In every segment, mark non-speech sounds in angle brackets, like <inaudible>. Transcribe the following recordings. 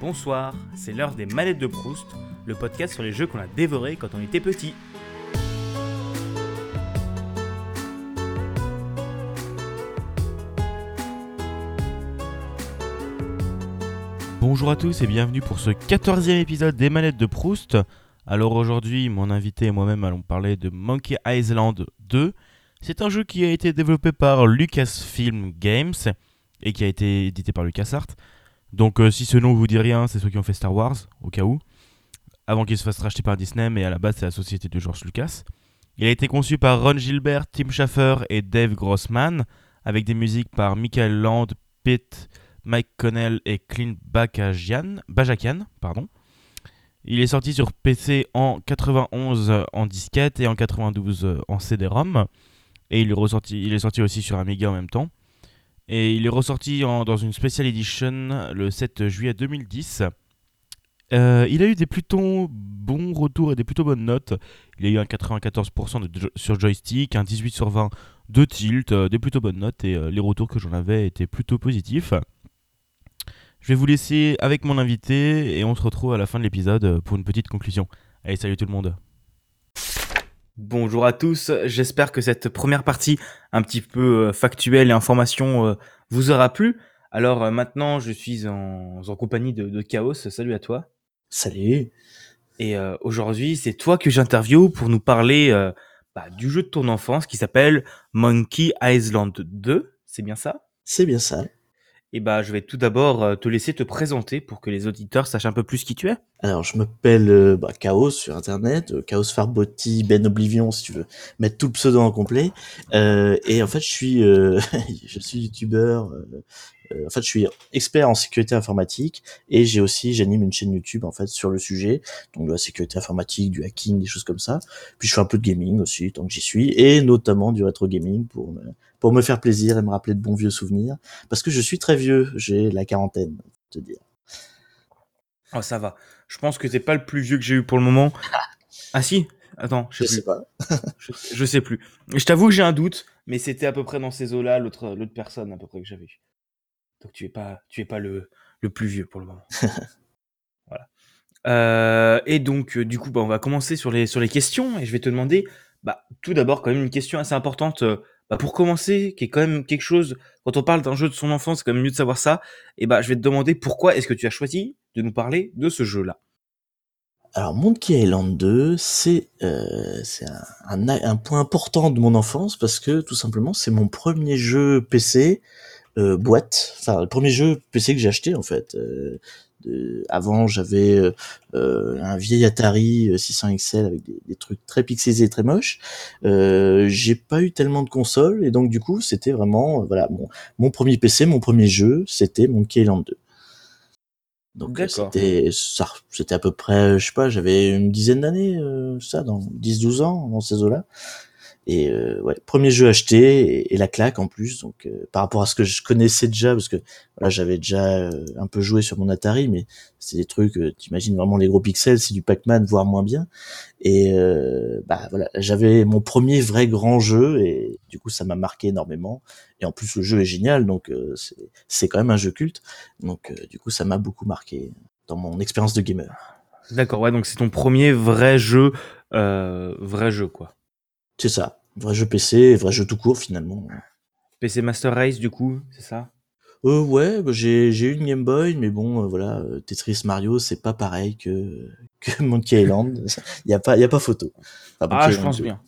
Bonsoir, c'est l'heure des manettes de Proust, le podcast sur les jeux qu'on a dévorés quand on était petit. Bonjour à tous et bienvenue pour ce 14e épisode des manettes de Proust. Alors aujourd'hui, mon invité et moi-même allons parler de Monkey Island 2. C'est un jeu qui a été développé par Lucasfilm Games et qui a été édité par LucasArts. Donc euh, si ce nom vous dit rien, c'est ceux qui ont fait Star Wars, au cas où. Avant qu'il se fasse racheter par Disney, mais à la base c'est la société de George Lucas. Il a été conçu par Ron Gilbert, Tim Schafer et Dave Grossman, avec des musiques par Michael Land, Pete, Mike Connell et Clint Bajakian. Pardon. Il est sorti sur PC en 91 en disquette et en 92 en CD-ROM. Et il est, il est sorti aussi sur Amiga en même temps. Et il est ressorti dans une Special Edition le 7 juillet 2010. Euh, il a eu des plutôt bons retours et des plutôt bonnes notes. Il a eu un 94% sur joystick, un 18 sur 20 de tilt, euh, des plutôt bonnes notes et euh, les retours que j'en avais étaient plutôt positifs. Je vais vous laisser avec mon invité et on se retrouve à la fin de l'épisode pour une petite conclusion. Allez, salut tout le monde. Bonjour à tous, j'espère que cette première partie un petit peu euh, factuelle et information euh, vous aura plu. Alors euh, maintenant je suis en, compagnie de, Chaos, salut à toi. Salut. Et aujourd'hui c'est toi que j'interviewe pour nous parler bah, du jeu de ton enfance qui s'appelle Monkey Island 2, c'est bien ça? C'est bien ça. Et bah, je vais tout d'abord euh, te laisser te présenter pour que les auditeurs sachent un peu plus qui tu es. Alors, je m'appelle euh, bah, Chaos sur Internet, euh, Chaos Farbotti, Ben Oblivion, si tu veux mettre tout le pseudo en complet. Euh, et en fait, je suis, <laughs> je suis youtubeur. en fait, je suis expert en sécurité informatique et j'ai aussi, j'anime une chaîne YouTube en fait sur le sujet, donc de la sécurité informatique, du hacking, des choses comme ça. Puis je fais un peu de gaming aussi, tant que j'y suis, et notamment du rétro gaming pour pour me faire plaisir et me rappeler de bons vieux souvenirs. Parce que je suis très vieux, j'ai la quarantaine, te dire. Oh, ça va. Je pense que t'es pas le plus vieux que j'ai eu pour le moment. <laughs> Ah si Attends, je sais, pas. <laughs> je, sais plus. Je t'avoue que j'ai un doute, mais c'était à peu près dans ces eaux-là, l'autre, l'autre personne à peu près que j'avais eu. Donc tu es pas, tu es pas le, le plus vieux pour le moment. <laughs> voilà. Euh, et donc, euh, du coup, bah, on va commencer sur les, sur les questions et je vais te demander, bah, tout d'abord, quand même une question assez importante euh, bah, pour commencer, qui est quand même quelque chose, quand on parle d'un jeu de son enfance, c'est quand même mieux de savoir ça, et bah, je vais te demander pourquoi est-ce que tu as choisi de nous parler de ce jeu-là alors Monkey Island 2, c'est euh, un, un, point important de mon enfance parce que tout simplement c'est mon premier jeu PC euh, boîte, enfin le premier jeu PC que j'ai acheté en fait. Euh, avant, j'avais euh, euh, un vieil Atari 600 euh, XL avec des, trucs très pixelisés et très moches. j'ai pas eu tellement de consoles et donc du coup, c'était vraiment voilà mon, mon premier PC, mon premier jeu, c'était Monkey Island 2. Donc c'était ça, c'était à peu près, je sais pas, j'avais une dizaine d'années, ça, dans 10-12 ans, dans ces eaux-là. Et euh, ouais, premier jeu acheté et, la claque en plus. Donc euh, par rapport à ce que je connaissais déjà, parce que voilà, j'avais déjà euh, un peu joué sur mon Atari, mais c'est des trucs, euh, t'imagines vraiment les gros pixels, c'est du Pac-Man, voire moins bien. Et bah voilà, j'avais mon premier vrai grand jeu et du coup ça m'a marqué énormément. Et en plus le jeu est génial, donc c'est quand même un jeu culte. Donc du coup ça m'a beaucoup marqué dans mon expérience de gamer. D'accord, ouais, donc c'est ton premier vrai jeu, vrai jeu quoi. C'est ça. Vrai jeu PC, vrai jeu tout court finalement. PC Master Race du coup, c'est ça? Euh, ouais, bah, j'ai j'ai eu une Game Boy, mais bon, euh, voilà, euh, Tetris Mario, c'est pas pareil que <laughs> que Monkey Island. Il <laughs> y a pas y a pas photo. ah, je pense bien.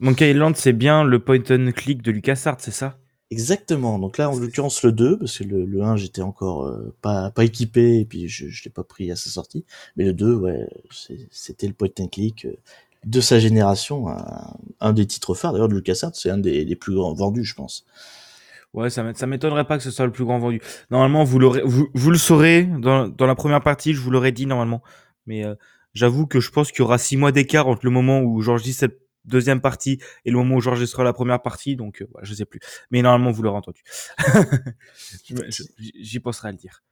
Monkey Island, c'est bien le point and click de LucasArts, c'est ça? Exactement. Donc là, en l'occurrence, le 2, parce que le, le 1, j'étais encore euh, pas, pas équipé, et puis je, je l'ai pas pris à sa sortie. Mais le 2, ouais, c'était le point and click de sa génération, un, des titres phares. D'ailleurs, de LucasArts, c'est un des, plus grands vendus, je pense. Ouais, ça, m'étonnerait pas que ce soit le plus grand vendu. Normalement, vous vous, vous, le saurez dans, dans la première partie, je vous l'aurais dit normalement. Mais euh, j'avoue que je pense qu'il y aura six mois d'écart entre le moment où Georges dit cette deuxième partie et le moment où Georges sera la première partie, donc euh, je sais plus. Mais normalement, vous l'aurez entendu. <laughs> J'y penserai à le dire.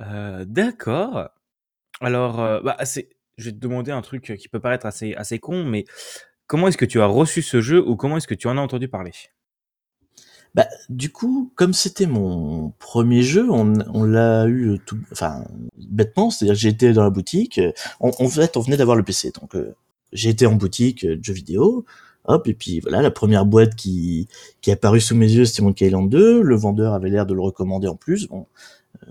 Euh, D'accord. Alors, euh, bah, c'est je vais te demander un truc qui peut paraître assez, assez con, mais comment est-ce que tu as reçu ce jeu ou comment est-ce que tu en as entendu parler? Bah, du coup, comme c'était mon premier jeu, on, l'a eu tout, enfin, bêtement, c'est-à-dire été dans la boutique, on, en fait, on venait d'avoir le PC, donc euh, j'ai été en boutique euh, de jeux vidéo, hop, et puis voilà, la première boîte qui, qui est apparue sous mes yeux, c'était Monkey Island 2, le vendeur avait l'air de le recommander en plus, bon,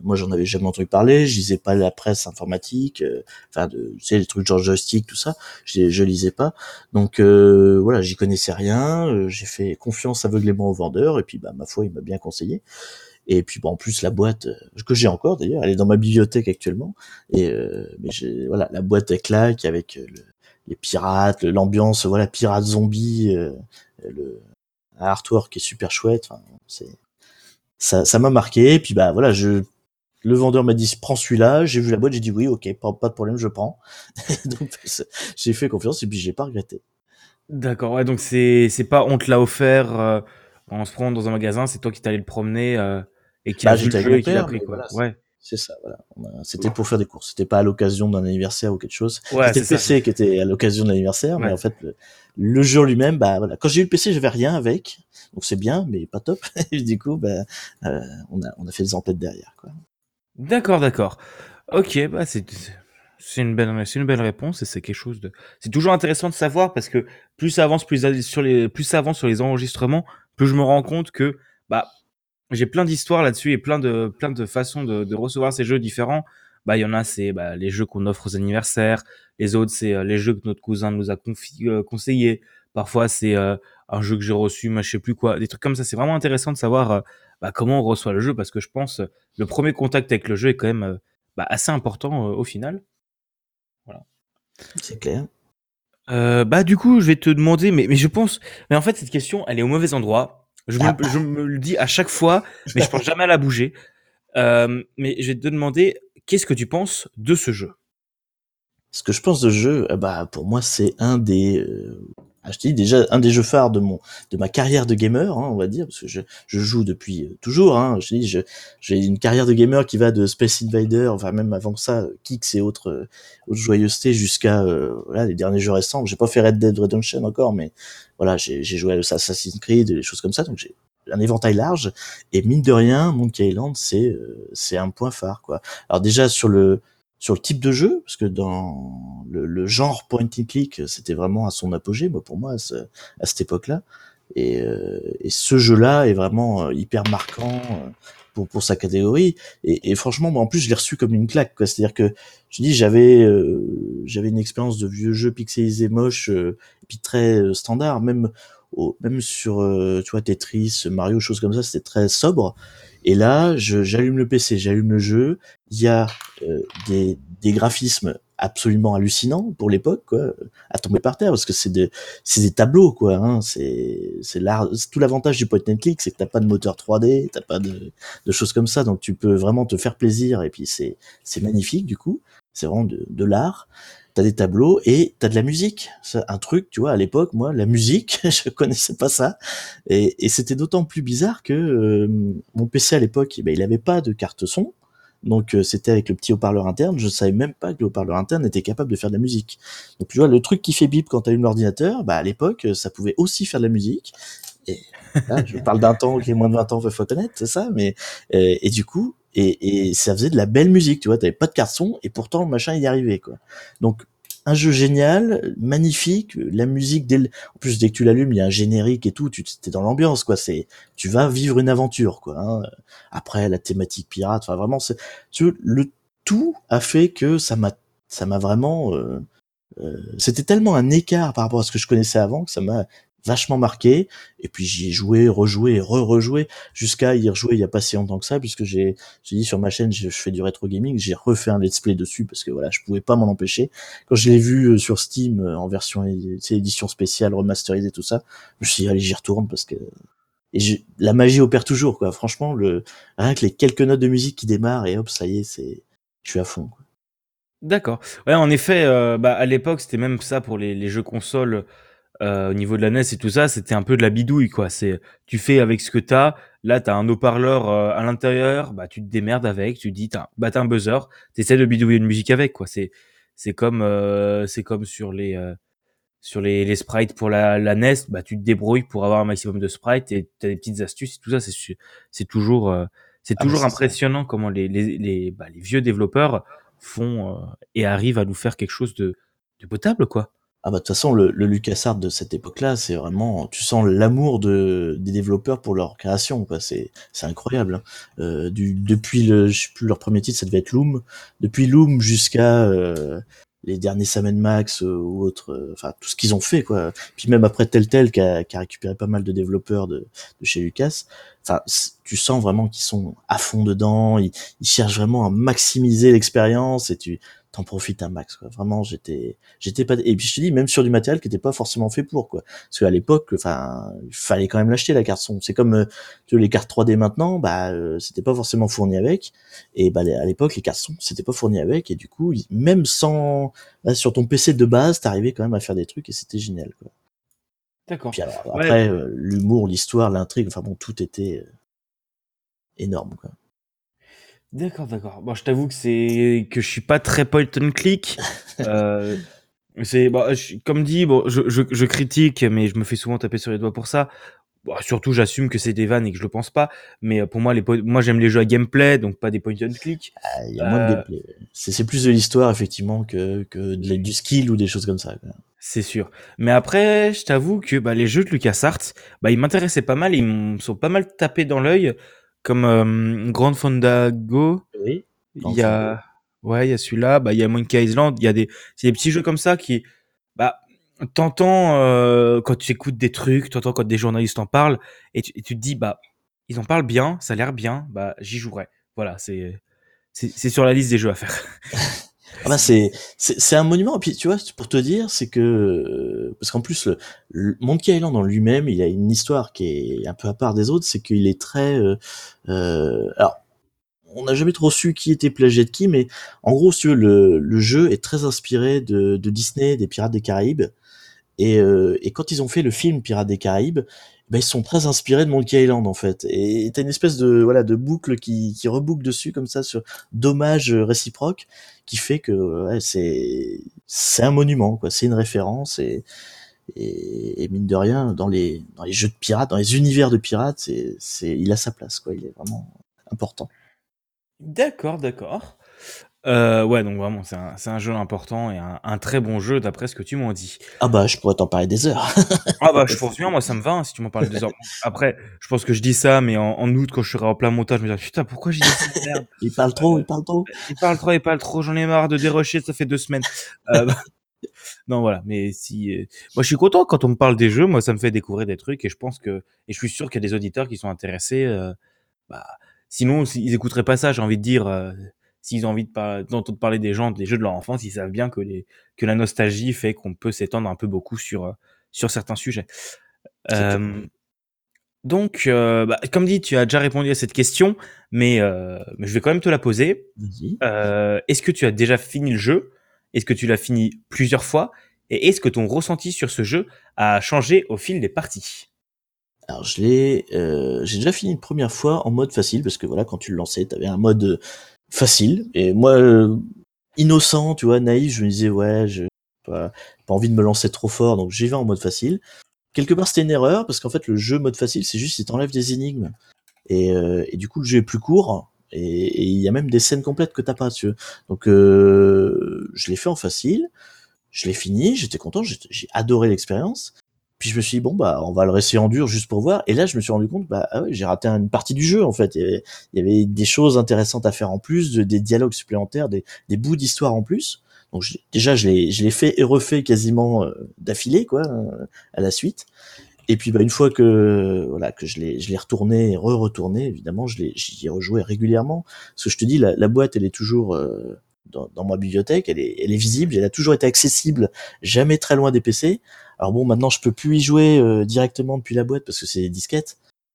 moi, j'en avais jamais entendu parler. Je lisais pas la presse informatique, euh, enfin, de, tu sais, les trucs genre joystick, tout ça. Je, je lisais pas. Donc euh, voilà, j'y connaissais rien. Euh, j'ai fait confiance aveuglément au vendeur et puis bah ma foi, il m'a bien conseillé. Et puis bon, en plus la boîte que j'ai encore d'ailleurs, elle est dans ma bibliothèque actuellement. Et mais j'ai voilà, la boîte claque avec le, les pirates, l'ambiance, voilà, pirates zombies, le artwork qui est super chouette. Enfin, c'est ça, ça m'a marqué. Et puis bah voilà, je le vendeur m'a dit prends celui-là, j'ai vu la boîte, j'ai dit oui, ok, pas, pas de problème, je prends. <laughs> donc j'ai fait confiance et puis j'ai pas regretté. D'accord, ouais, donc c'est c'est pas on te l'a offert euh, en se prend dans un magasin, c'est toi qui t'allais le promener euh, et qui bah, a vu le jeu et qui l'a pris quoi. Voilà, ouais. C'est ça, voilà. C'était pour faire des courses. C'était pas à l'occasion d'un anniversaire ou quelque chose. Ouais, C'était le PC qui était à l'occasion de l'anniversaire, mais en fait, le, le jeu lui-même, bah voilà. Quand j'ai eu le PC, j'avais rien avec, donc c'est bien, mais pas top. <laughs> et du coup, bah, euh, on a on a fait des emplettes derrière, quoi. D'accord, d'accord. Ok, bah c'est c'est une belle c'est une belle réponse et c'est quelque chose de c'est toujours intéressant de savoir parce que plus ça avance plus sur les plus ça avance sur les enregistrements, plus je me rends compte que bah j'ai plein d'histoires là-dessus et plein de plein de façons de, de recevoir ces jeux différents. Bah il y en a c'est bah, les jeux qu'on offre aux anniversaires, les autres c'est euh, les jeux que notre cousin nous a euh, conseillés. Parfois c'est euh, un jeu que j'ai reçu, mais je sais plus quoi, des trucs comme ça. C'est vraiment intéressant de savoir bah, comment on reçoit le jeu parce que je pense le premier contact avec le jeu est quand même bah, assez important au final. Voilà. C'est clair. Bah du coup, je vais te demander, mais, mais je pense, mais en fait cette question, elle est au mauvais endroit. Je, me, je me le dis à chaque fois, mais je pense jamais à la bouger. Euh, mais je vais te demander, qu'est-ce que tu penses de ce jeu? Ce que je pense de ce jeu, bah pour moi c'est un des euh, ah, je dis déjà un des jeux phares de mon de ma carrière de gamer, hein, on va dire, parce que je, je joue depuis euh, toujours. Hein, je te dis, j'ai une carrière de gamer qui va de Space Invader, enfin même avant ça, Kicks et autres, euh, autres joyeusetés jusqu'à euh, voilà les derniers jeux récents. J'ai pas fait Red Dead Redemption encore, mais voilà, j'ai joué à Assassin's Creed, des choses comme ça, donc j'ai un éventail large. Et mine de rien, Monkey Island, c'est c'est un point phare, quoi. Alors déjà sur le sur le type de jeu, parce que dans le, le genre point and click, c'était vraiment à son apogée, moi, pour moi, à, ce, à cette époque-là. Et, euh, et, ce jeu-là est vraiment euh, hyper marquant euh, pour, pour sa catégorie. Et, et franchement, moi, en plus, je l'ai reçu comme une claque. C'est-à-dire que, je dis, j'avais euh, j'avais une expérience de vieux jeu pixelisé moche, et puis très standard, même même sur, tu vois, Tetris, Mario, choses comme ça, c'était très sobre. Et là, j'allume le PC, j'allume le jeu. Il y a euh, des, des, graphismes absolument hallucinants pour l'époque, quoi, à tomber par terre, parce que c'est des, c'est des tableaux, quoi. Hein, c'est, c'est l'art. Tout l'avantage du point and click, c'est que t'as pas de moteur 3D, t'as pas de, de choses comme ça, donc tu peux vraiment te faire plaisir. Et puis c'est, c'est magnifique du coup. C'est vraiment de, de l'art t'as des tableaux et t'as de la musique. C'est un truc, tu vois, à l'époque, moi, la musique, <laughs> je connaissais pas ça. Et, et c'était d'autant plus bizarre que euh, mon PC à l'époque, eh ben, il avait pas de carte son. Donc euh, c'était avec le petit haut-parleur interne. Je savais même pas que le haut-parleur interne était capable de faire de la musique. Donc tu vois, le truc qui fait bip quand t'as une ordinateur, bah à l'époque, ça pouvait aussi faire de la musique. Et là, je parle d'un temps qui est moins de 20 ans, faut connaître, c'est ça. Mais euh, et du coup, et, et, ça faisait de la belle musique, tu vois, t'avais pas de carte son, et pourtant le machin y arrivait, quoi. Donc, un jeu génial, magnifique, la musique, dès en plus dès que tu l'allumes, il y a un générique et tout, tu es dans l'ambiance, quoi, c'est, tu vas vivre une aventure, quoi. Hein. Après, la thématique pirate, enfin vraiment, c'est, tu le tout a fait que ça m'a, ça m'a vraiment, euh, euh, c'était tellement un écart par rapport à ce que je connaissais avant que ça m'a vachement marqué. Et puis j'y ai joué, rejoué, re-rejoué, jusqu'à y rejouer il y a pas si longtemps que ça, puisque j'ai, dit sur ma chaîne, je, fais du rétro gaming, j'ai refait un let's play dessus parce que voilà, je pouvais pas m'en empêcher. Quand je l'ai vu euh, sur Steam euh, en version édition spéciale, remasterisée, tout ça, je me suis dit allez j'y retourne parce que et la magie opère toujours quoi. Franchement, le rien que les quelques notes de musique qui démarrent et hop ça y est, c'est je suis à fond. D'accord. Ouais, en effet, euh, bah, à l'époque, c'était même ça pour les, les jeux consoles euh, au niveau de la NES et tout ça, c'était un peu de la bidouille, quoi. C'est, tu fais avec ce que t'as. Là, t'as un haut-parleur euh, à l'intérieur, bah tu te démerdes avec. Tu dis, t'as, bah t'as un buzzer, t'essaies de bidouiller une musique avec, quoi. C'est, c'est comme, euh, c'est comme sur les, sur les, les sprites pour la, la NES, bah, tu te débrouilles pour avoir un maximum de sprites et tu as des petites astuces et tout ça. C'est, c'est toujours, euh, c'est Ah toujours ça. impressionnant comment les, les, les, bah, les vieux développeurs font euh, et arrivent à nous faire quelque chose de, de potable, quoi. Ah bah de toute façon le, le LucasArts de cette époque-là, c'est vraiment tu sens l'amour de des développeurs pour leur création quoi, c'est c'est incroyable. hein. Euh, du depuis le je sais plus leur premier titre, ça devait être Loom, depuis Loom jusqu'à euh, les derniers Sam Max euh, ou autres euh, enfin tout ce qu'ils ont fait quoi. Puis même après Telltale qui a, qui a récupéré pas mal de développeurs de, de chez Lucas, enfin tu sens vraiment qu'ils sont à fond dedans, ils, ils cherchent vraiment à maximiser l'expérience et tu t'en profites un max quoi. Vraiment, j'étais j'étais pas et puis je te dis même sur du matériel qui était pas forcément fait pour quoi parce qu'à l'époque enfin il fallait quand même l'acheter la carte son c'est comme euh, tu vois, les cartes 3D maintenant bah euh, c'était pas forcément fourni avec et bah à l'époque les cartes son c'était pas fourni avec et du coup même sans là, sur ton PC de base t'arrivais quand même à faire des trucs et c'était génial quoi D'accord. puis alors, Ouais. après euh, l'humour l'histoire l'intrigue enfin bon tout était euh, énorme quoi D'accord, d'accord. Bon, je t'avoue que c'est que je suis pas très point and click. <laughs> Euh, c'est bon, je- comme dit, bon, je, je, je critique, mais je me fais souvent taper sur les doigts pour ça. Bon, surtout, j'assume que c'est des vannes et que je le pense pas. Mais euh, pour moi, les moi, j'aime les jeux à gameplay, donc pas des point and click. Ah, il y a moins de Euh, gameplay c'est c'est plus de l'histoire effectivement que que de la- du skill ou des choses comme ça quoi. C'est sûr. Mais après, je t'avoue que bah, les jeux de LucasArts, bah, ils m'intéressaient pas mal, ils me sont pas mal tapés dans l'œil, comme euh, Grand Fandango. oui Il y a, ouais, il y a celui-là, bah, il y a Monkey Island, il y a des, c'est des petits jeux comme ça qui, bah, t'entends euh, quand tu écoutes des trucs, t'entends quand des journalistes en parlent, et tu, et tu te dis, bah, ils en parlent bien, ça a l'air bien, bah, j'y jouerai. Voilà, c'est, c'est, c'est sur la liste des jeux à faire. <laughs> Ah bah c'est c'est un monument. Et puis tu vois pour te dire c'est que parce qu'en plus le, le Monkey Island en lui-même il a une histoire qui est un peu à part des autres c'est qu'il est très euh, euh, alors on n'a jamais trop su qui était plagié de qui mais en gros si veux, le le jeu est très inspiré de de Disney des Pirates des Caraïbes. Et euh, et quand ils ont fait le film Pirates des Caraïbes ben, ils sont très inspirés de Monkey Island en fait. Et t'as une espèce de voilà de boucle qui qui reboucle dessus comme ça sur dommages réciproques qui fait que ouais, c'est c'est un monument quoi. C'est une référence et, et et mine de rien dans les dans les jeux de pirates dans les univers de pirates c'est c'est il a sa place quoi. Il est vraiment important. D'accord, d'accord. Euh, ouais, donc vraiment, c'est un, c'est un jeu important et un, un très bon jeu d'après ce que tu m'en dis. ah bah je pourrais t'en parler des heures Ah bah, je pense bien, moi ça me va hein, si tu m'en parles deux heures. <laughs> Après, je pense que je dis ça, mais en, en août, quand je serai en plein montage, je me dis putain, pourquoi j'ai dit cette merde? <laughs> Il parle trop il parle trop Il parle trop, il parle trop, j'en ai marre de dérocher, ça fait deux semaines. Euh, <laughs> non, voilà, mais si. euh, Moi je suis content quand on me parle des jeux, moi ça me fait découvrir des trucs et je pense que. Et je suis sûr qu'il y a des auditeurs qui sont intéressés. euh, bah, sinon, s'ils écouteraient pas ça, j'ai envie de dire. euh, S'ils ont envie de d'entendre parler des gens, des jeux de leur enfance, ils savent bien que, les, que la nostalgie fait qu'on peut s'étendre un peu beaucoup sur, euh, sur certains sujets. Euh, donc, euh, bah, comme dit, tu as déjà répondu à cette question, mais, euh, mais je vais quand même te la poser. Euh, est-ce que tu as déjà fini le jeu? Est-ce que tu l'as fini plusieurs fois? Et est-ce que ton ressenti sur ce jeu a changé au fil des parties? Alors je l'ai euh, j'ai déjà fini une première fois en mode facile parce que voilà quand tu le lançais t'avais un mode facile. Et moi euh, innocent tu vois naïf je me disais ouais je pas, pas envie de me lancer trop fort donc j'y vais en mode facile. Quelque part c'était une erreur parce qu'en fait le jeu mode facile c'est juste il t'enlève des énigmes. Et, euh, et du coup le jeu est plus court et il y a même des scènes complètes que t'as pas tu donc euh, je l'ai fait en facile je l'ai fini j'étais content j'ai j'ai adoré l'expérience puis je me suis dit bon bah on va le réessayer en dur juste pour voir. Et là je me suis rendu compte bah ah j'ai raté une partie du jeu en fait. Il y avait, il y avait des choses intéressantes à faire en plus de, des dialogues supplémentaires des, des bouts d'histoire en plus. Donc je- déjà je l'ai je l'ai fait et refait quasiment euh, d'affilée quoi euh, à la suite. Et puis bah une fois que voilà que je l'ai je l'ai retourné et re-retourné évidemment je l'ai j'y ai rejoué régulièrement. Parce que je te dis la, la boîte elle est toujours euh, dans, dans ma bibliothèque elle est elle est visible elle a toujours été accessible jamais très loin des PC alors bon maintenant je peux plus y jouer euh, directement depuis la boîte parce que c'est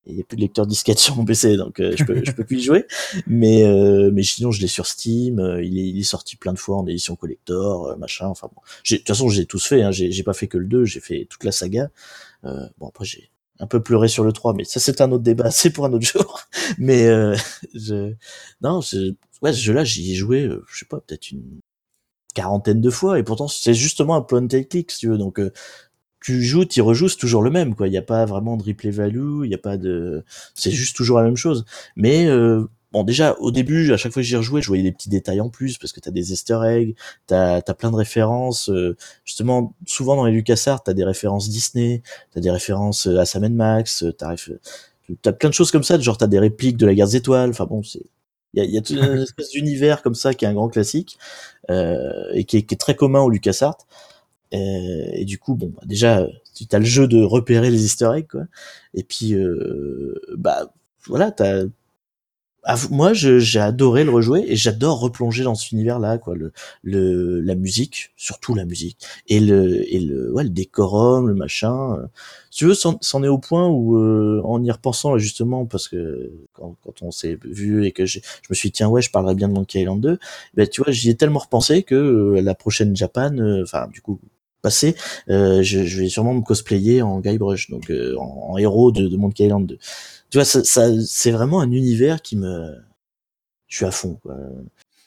et il y a plus de lecteur disquette <laughs> sur mon PC donc euh, je peux je peux plus y jouer. Mais euh, mais sinon je l'ai sur Steam euh, il, est, il est sorti plein de fois en édition collector euh, machin. Enfin bon de toute façon j'ai tous fait hein, j'ai pas fait que le 2 j'ai fait toute la saga. Euh, bon après j'ai un peu pleuré sur le 3 mais ça c'est un autre débat <laughs> c'est pour un autre jour. Mais euh, je non ouais ce jeu là j'y ai joué euh, je sais pas peut-être une quarantaine de fois et pourtant c'est justement un point and click si tu veux. Donc tu joues, tu rejoues, c'est toujours le même, quoi. Il n'y a pas vraiment de replay value, il a pas de, c'est juste toujours la même chose. Mais euh, bon, déjà au début, à chaque fois que j'y rejouais, je voyais des petits détails en plus parce que t'as des Easter eggs, t'as as plein de références. Euh, justement, souvent dans les LucasArts, t'as des références Disney, t'as des références à Sam Max, t'as as plein de choses comme ça, genre t'as des répliques de la Guerre des Étoiles. Enfin bon, c'est il y a, y a tout une espèce d'univers comme ça qui est un grand classique euh, et qui est, qui est, très commun au LucasArts. Euh, et du coup, bon, bah, déjà, tu as le jeu de repérer les Easter eggs, quoi. Et puis, euh, bah, voilà, t'as moi, j'ai adoré le rejouer et j'adore replonger dans cet univers-là, quoi. Le, le, la musique, surtout la musique, et le, et le, ouais, le décorum, le machin. Euh. Tu veux, c'en est au point où, euh, en y repensant justement, parce que quand, quand on s'est vu et que je me suis dit tiens ouais, je parlerai bien de Monkey Island 2, ben tu vois, j'y ai tellement repensé que euh, la prochaine Japan, enfin du coup passé, je, je, vais sûrement me cosplayer en Guybrush, donc en, en, héros de, de Monkey Island 2 tu vois, ça, ça c'est vraiment un univers qui me, je suis à fond.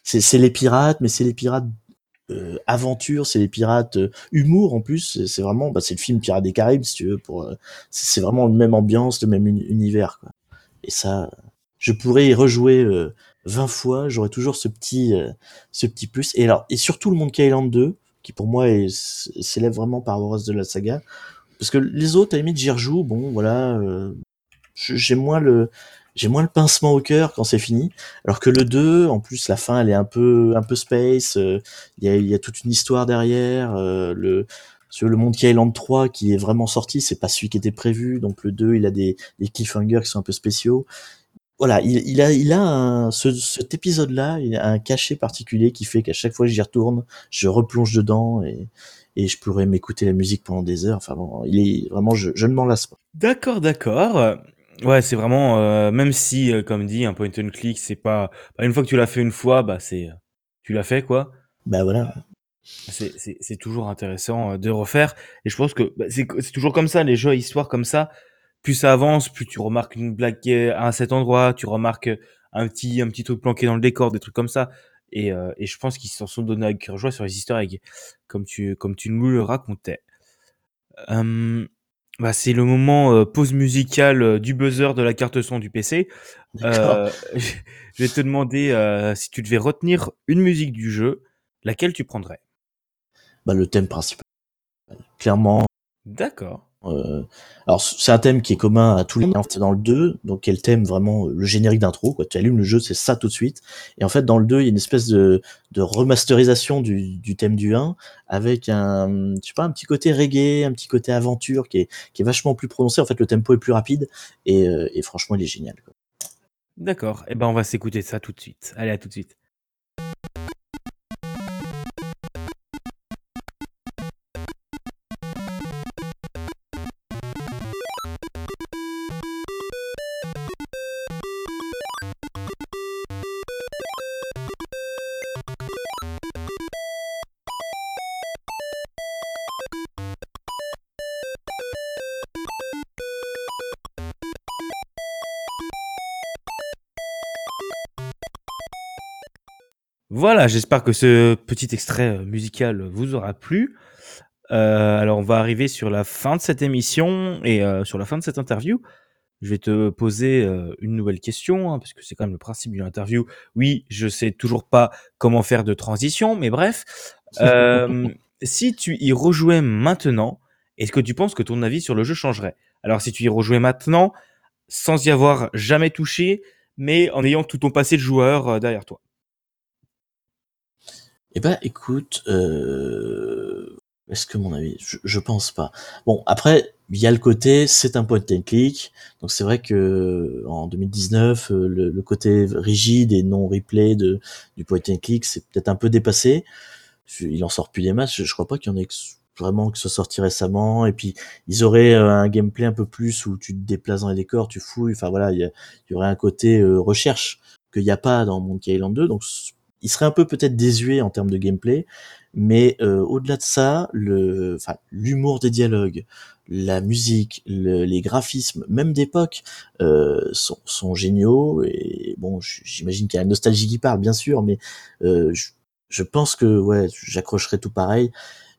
C'est les pirates, mais c'est les pirates euh, aventure, c'est les pirates euh, humour en plus. C'est vraiment, bah, c'est le film Pirates des Caraïbes si tu veux. Pour, euh, c'est vraiment le même ambiance, le même univers. Quoi. Et ça, je pourrais y rejouer 20 fois, j'aurais toujours ce petit, ce petit plus. Et alors, et surtout le Monkey Island 2, qui pour moi s'élève vraiment par reste de la saga. Parce que les autres, à limite, j'y rejoue. Bon, voilà, j'ai moins le j'ai moins le pincement au cœur quand c'est fini. Alors que le 2, en plus, la fin, elle est un peu, un peu space. Euh, il y, a, y, a, toute une histoire derrière. Euh, le, sur le Monkey Island 3 qui est vraiment sorti, c'est pas celui qui était prévu. Donc le 2, il a des, des cliffhangers qui sont un peu spéciaux. Voilà, il, il a, il a un, ce, cet épisode-là, il a un cachet particulier qui fait qu'à chaque fois que j'y retourne, je replonge dedans et, et je pourrais m'écouter la musique pendant des heures. Enfin bon, il est vraiment, je, je ne m'en lasse pas. D'accord, d'accord. Ouais, c'est vraiment, euh, même si, euh, comme dit, un point and click, c'est pas, bah, une fois que tu l'as fait une fois, bah c'est, tu l'as fait quoi. Bah voilà. C'est, toujours intéressant euh, de refaire. Et je pense que bah, c'est, c'est toujours comme ça, les jeux à histoire comme ça. Plus ça avance, plus tu remarques une blague à cet endroit, tu remarques un petit, un petit truc planqué dans le décor, des trucs comme ça. Et, et je pense qu'ils s'en sont donnés à cœur joie sur les Easter eggs, comme tu, comme tu nous le racontais. Hum, bah, c'est le moment euh, pause musicale euh, du buzzer de la carte son du PC. Euh, <laughs> je vais te demander euh, si tu devais retenir une musique du jeu, laquelle tu prendrais? Bah, Le thème principal. Clairement. D'accord. Euh, alors c'est un thème qui est commun à tous les c'est dans le 2 donc quel thème vraiment le générique d'intro quoi. Tu allumes le jeu c'est ça tout de suite. Et en fait dans le 2 il y a une espèce de, de remasterisation du, du thème du 1 avec un je sais pas un petit côté reggae un petit côté aventure qui est, qui est vachement plus prononcé. En fait le tempo est plus rapide et, euh, et franchement il est génial d'accord. Et eh ben on va s'écouter ça tout de suite. Allez à tout de suite Voilà, j'espère que ce petit extrait euh, musical vous aura plu. Euh, alors, on va arriver sur la fin de cette émission et euh, sur la fin de cette interview. Je vais te poser une nouvelle question, hein, parce que c'est quand même le principe d'une interview. Oui, je sais toujours pas comment faire de transition, mais bref. <laughs> si tu y rejouais maintenant, est-ce que tu penses que ton avis sur le jeu changerait? Alors, si tu y rejouais maintenant, sans y avoir jamais touché, mais en ayant tout ton passé de joueur derrière toi eh ben, écoute, euh... est-ce que mon avis, je, je, pense pas. Bon, après, il y a le côté, c'est un point and click, donc c'est vrai que en 2019, euh, le, le, côté rigide et non replay de du point and click, c'est peut-être un peu dépassé. Il en sort plus des matchs. Je crois pas qu'il y en ait vraiment que ce sorti récemment. Et puis ils auraient euh, un gameplay un peu plus où tu te déplaces dans les décors, tu fouilles. Enfin voilà, il y, y, aurait un côté euh, recherche qu'il n'y a pas dans Monkey Island 2. Donc il serait un peu peut-être désuet en termes de gameplay, mais euh, au-delà de ça, le, enfin, l'humour des dialogues, la musique, le, les graphismes, même d'époque, euh, sont, sont, géniaux. Et bon, j'imagine qu'il y a la nostalgie qui parle, bien sûr, mais euh, je pense que ouais, j'accrocherai tout pareil.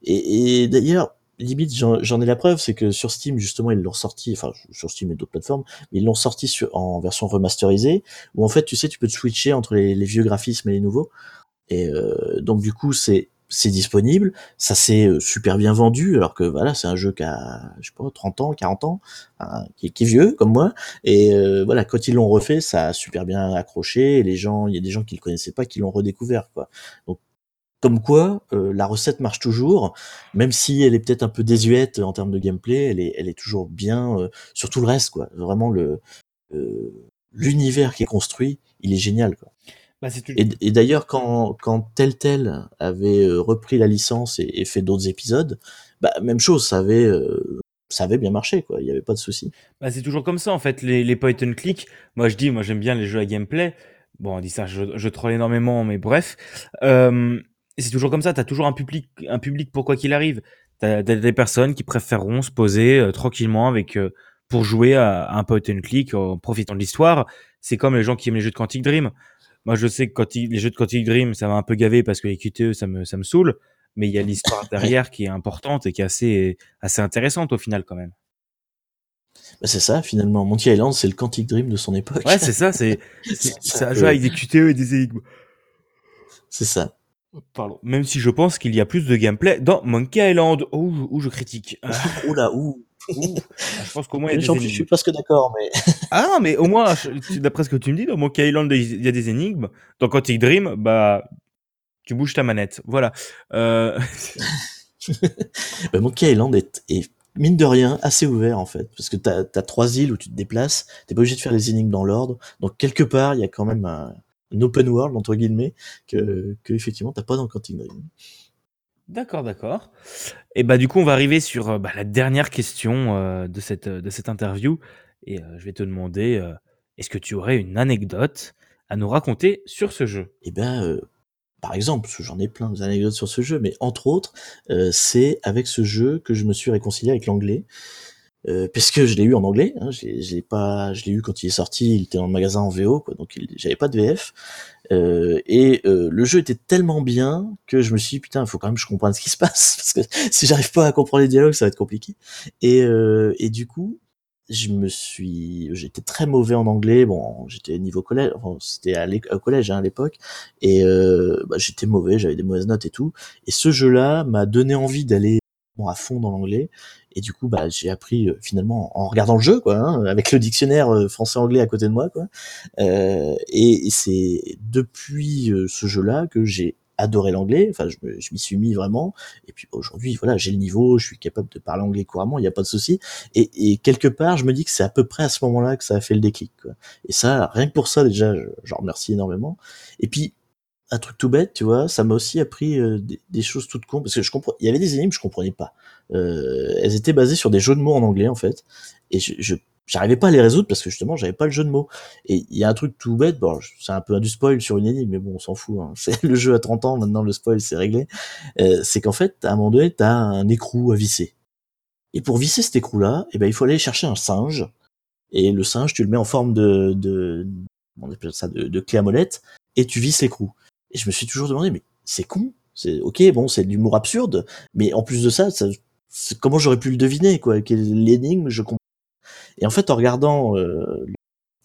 Et, et d'ailleurs, limite, j'en ai la preuve, c'est que sur Steam, justement, ils l'ont sorti, enfin, sur Steam et d'autres plateformes, ils l'ont sorti sur, en version remasterisée, où en fait, tu sais, tu peux te switcher entre les, les vieux graphismes et les nouveaux. Et euh, donc, du coup, c'est c'est disponible, ça s'est euh, super bien vendu, alors que voilà, c'est un jeu qui a, je sais pas, 30 ans, 40 ans, hein, qui, est, vieux comme moi, et euh, voilà, quand ils l'ont refait, ça a super bien accroché, et les gens, il y a des gens qui le connaissaient pas, qui l'ont redécouvert, quoi. Donc, comme quoi, euh, la recette marche toujours, même si elle est peut-être un peu désuète en termes de gameplay, elle est, elle est toujours bien sur tout le reste, quoi. Vraiment le l'univers qui est construit, il est génial, quoi. Bah, et, d'ailleurs, quand, quand Telltale avait euh, repris la licence et, fait d'autres épisodes, bah, même chose, ça avait, euh, ça avait bien marché, quoi. Il n'y avait pas de souci. Bah, c'est toujours comme ça, en fait, les, les point and click. Moi, je dis, moi, j'aime bien les jeux à gameplay. Bon, on dit ça, je, je troll énormément, mais bref. Euh, c'est toujours comme ça, tu as toujours un public, un public pour quoi qu'il arrive. Tu as, des personnes qui préféreront se poser euh, tranquillement avec pour jouer à, à, un point and click en profitant de l'histoire. C'est comme les gens qui aiment les jeux de Quantic Dream. Moi, je sais que quand les jeux de Quantic Dream, ça m'a un peu gavé parce que les QTE, ça me, ça me saoule. Mais il y a l'histoire <laughs> derrière qui est importante et qui est assez, assez intéressante au final quand même. Bah c'est ça, finalement. Monkey Island, c'est le Quantic Dream de son époque. Ouais, c'est ça, c'est, <laughs> ça joue avec des QTE et des énigmes. C'est ça. Pardon. Même si je pense qu'il y a plus de gameplay dans Monkey Island, où, où je critique. Oula, où ah, je pense qu'au moins il y a des Je suis presque d'accord, mais. <laughs> ah non, mais au moins, d'après ce que tu me dis, dans Monkey Island, il y a des énigmes. Dans Quantic Dream, bah, tu bouges ta manette. Voilà. Euh... <laughs> bah, Monkey Island est, est, mine de rien, assez ouvert, en fait. Parce que tu as, trois îles où tu te déplaces, t'es pas obligé de faire les énigmes dans l'ordre. Donc, quelque part, il y a quand même un, open world, entre guillemets, que, que effectivement, t'as pas dans Quantic Dream. D'accord, d'accord. Et bah du coup, on va arriver sur euh, bah, la dernière question euh, de, cette, de cette interview. Et euh, je vais te demander, est-ce que tu aurais une anecdote à nous raconter sur ce jeu? Eh bien, par exemple, j'en ai plein d'anecdotes sur ce jeu, mais entre autres, c'est avec ce jeu que je me suis réconcilié avec l'anglais. Euh, parce que je l'ai eu en anglais, hein, je l'ai pas, je l'ai eu quand il est sorti, il était dans le magasin en VO, quoi, donc j'avais pas de VF. Euh, et euh, le jeu était tellement bien que je me suis dit putain, il faut quand même que je comprenne ce qui se passe <laughs> parce que si j'arrive pas à comprendre les dialogues, ça va être compliqué. Et, euh, et du coup, je me suis, j'étais très mauvais en anglais. Bon, j'étais niveau collège, enfin, c'était au collège hein, à l'époque, et euh, bah, j'étais mauvais, j'avais des mauvaises notes et tout. Et ce jeu-là m'a donné envie d'aller à fond dans l'anglais. Et du coup bah j'ai appris euh, finalement en regardant le jeu quoi hein, avec le dictionnaire euh, français anglais à côté de moi quoi. Euh, et, c'est depuis ce jeu là que j'ai adoré l'anglais. Enfin je, je m'y suis mis vraiment. Et puis aujourd'hui voilà j'ai le niveau je suis capable de parler anglais couramment il n'y a pas de souci. Et, et, quelque part je me dis que c'est à peu près à ce moment là que ça a fait le déclic quoi. et ça rien que pour ça déjà j'en remercie énormément. Et puis un truc tout bête, tu vois, ça m'a aussi appris euh, des, choses toutes con parce que je comprends, il y avait des énigmes je comprenais pas. Euh, elles étaient basées sur des jeux de mots en anglais en fait, et je, j'arrivais pas à les résoudre parce que justement j'avais pas le jeu de mots. Et il y a un truc tout bête, bon, c'est un peu du spoil sur une énigme, mais bon, on s'en fout. Hein. <laughs> C'est le jeu à 30 ans, maintenant le spoil c'est réglé. Euh, c'est qu'en fait, à un moment donné, t'as un écrou à visser. Et pour visser cet écrou-là, eh ben il faut aller chercher un singe. Et le singe, tu le mets en forme de, de on appelle ça de, de clé à molette, et tu visses l'écrou. Et je me suis toujours demandé, mais c'est con. C'est ok, bon, c'est de l'humour absurde, mais en plus de ça, ça comment j'aurais pu le deviner, quoi? L'énigme, je comprends. Et en fait, en regardant, euh,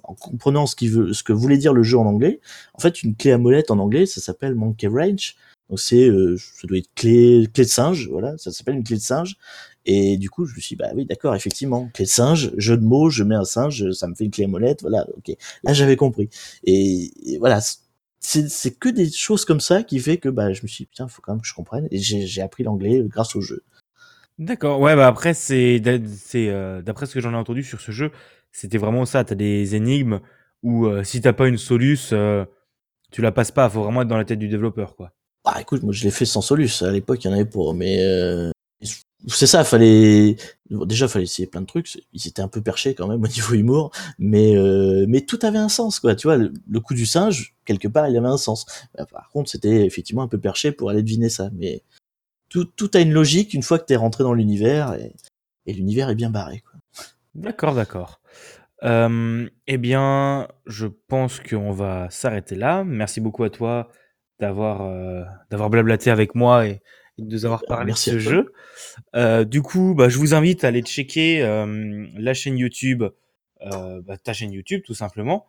en comprenant ce, qui veut, ce que voulait dire le jeu en anglais, en fait, une clé à molette en anglais, ça s'appelle monkey wrench. Donc c'est, euh, ça doit être clé, clé de singe, voilà, ça s'appelle une clé de singe. Et du coup, je me suis dit, bah oui, d'accord, effectivement, clé de singe, jeu de mots, je mets un singe, ça me fait une clé à molette, voilà, ok. Là, j'avais compris. Et voilà, c'est que des choses comme ça qui fait que bah, je me suis dit, putain, faut quand même que je comprenne. Et j'ai appris l'anglais euh, grâce au jeu. D'accord, ouais, bah après, c'est euh, d'après ce que j'en ai entendu sur ce jeu, c'était vraiment ça. Tu as des énigmes où euh, si t'as pas une soluce, tu la passes pas. faut vraiment être dans la tête du développeur, quoi. Bah écoute, moi je l'ai fait sans soluce. À l'époque, il y en avait pour. Mais c'est ça, fallait déjà fallait essayer plein de trucs. Ils étaient un peu perchés quand même <laughs> au niveau humour, mais euh, mais tout avait un sens quoi. Tu vois, le, coup du singe quelque part il avait un sens. Bah, par contre, c'était effectivement un peu perché pour aller deviner ça, mais tout tout a une logique une fois que t'es rentré dans l'univers et, et l'univers est bien barré. D'accord, d'accord. Euh, eh bien, je pense qu'on va s'arrêter là. Merci beaucoup à toi d'avoir euh, d'avoir blablaté avec moi et, et de nous avoir Ah, parlé de merci ce à toi. jeu. Euh, du coup, bah, je vous invite à aller checker euh, la chaîne YouTube, euh, bah, ta chaîne YouTube tout simplement.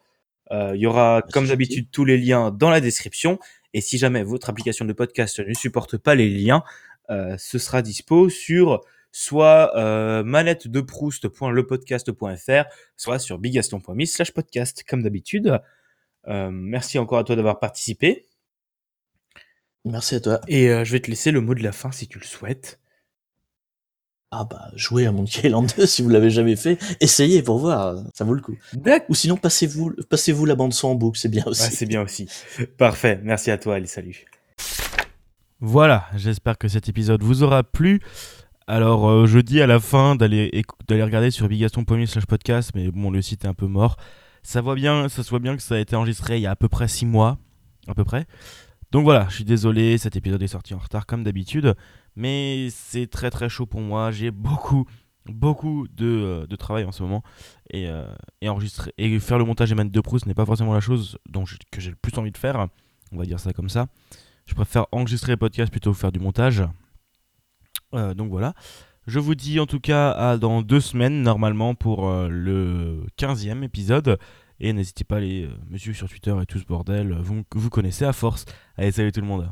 Il y aura, comme d'habitude, tous les liens dans la description. Et si jamais votre application de podcast ne supporte pas les liens, ce sera dispo sur soit euh, manette-de-proust.lepodcast.fr, soit sur bigaston.me slash podcast, comme d'habitude. Merci encore à toi d'avoir participé. Merci à toi. Et euh, je vais te laisser le mot de la fin si tu le souhaites. Ah bah, jouez à Monkey Island 2 si vous l'avez jamais fait. Essayez pour voir, ça vaut le coup. Ou sinon, passez-vous passez-vous la bande son en boucle, c'est bien aussi. Ouais, c'est bien aussi. Parfait. Merci à toi. Allez, salut. Voilà, j'espère que cet épisode vous aura plu. Alors, euh, je dis à la fin d'aller regarder sur bigaston.me slash podcast, mais bon, le site est un peu mort. Ça, voit bien, ça se voit bien que ça a été enregistré il y a à peu près 6 mois, à peu près. Donc voilà, je suis désolé, cet épisode est sorti en retard comme d'habitude, mais c'est très très chaud pour moi. J'ai beaucoup, beaucoup de, euh, travail en ce moment, et, euh, et enregistrer et faire le montage manettes de Proust n'est pas forcément la chose que j'ai le plus envie de faire. On va dire ça comme ça. Je préfère enregistrer les podcasts plutôt que faire du montage. Euh, donc voilà. Je vous dis en tout cas à dans deux semaines normalement pour le 15e épisode. Et n'hésitez pas à aller euh, me sur Twitter et tout ce bordel. Vous, vous connaissez à force. Allez, salut tout le monde.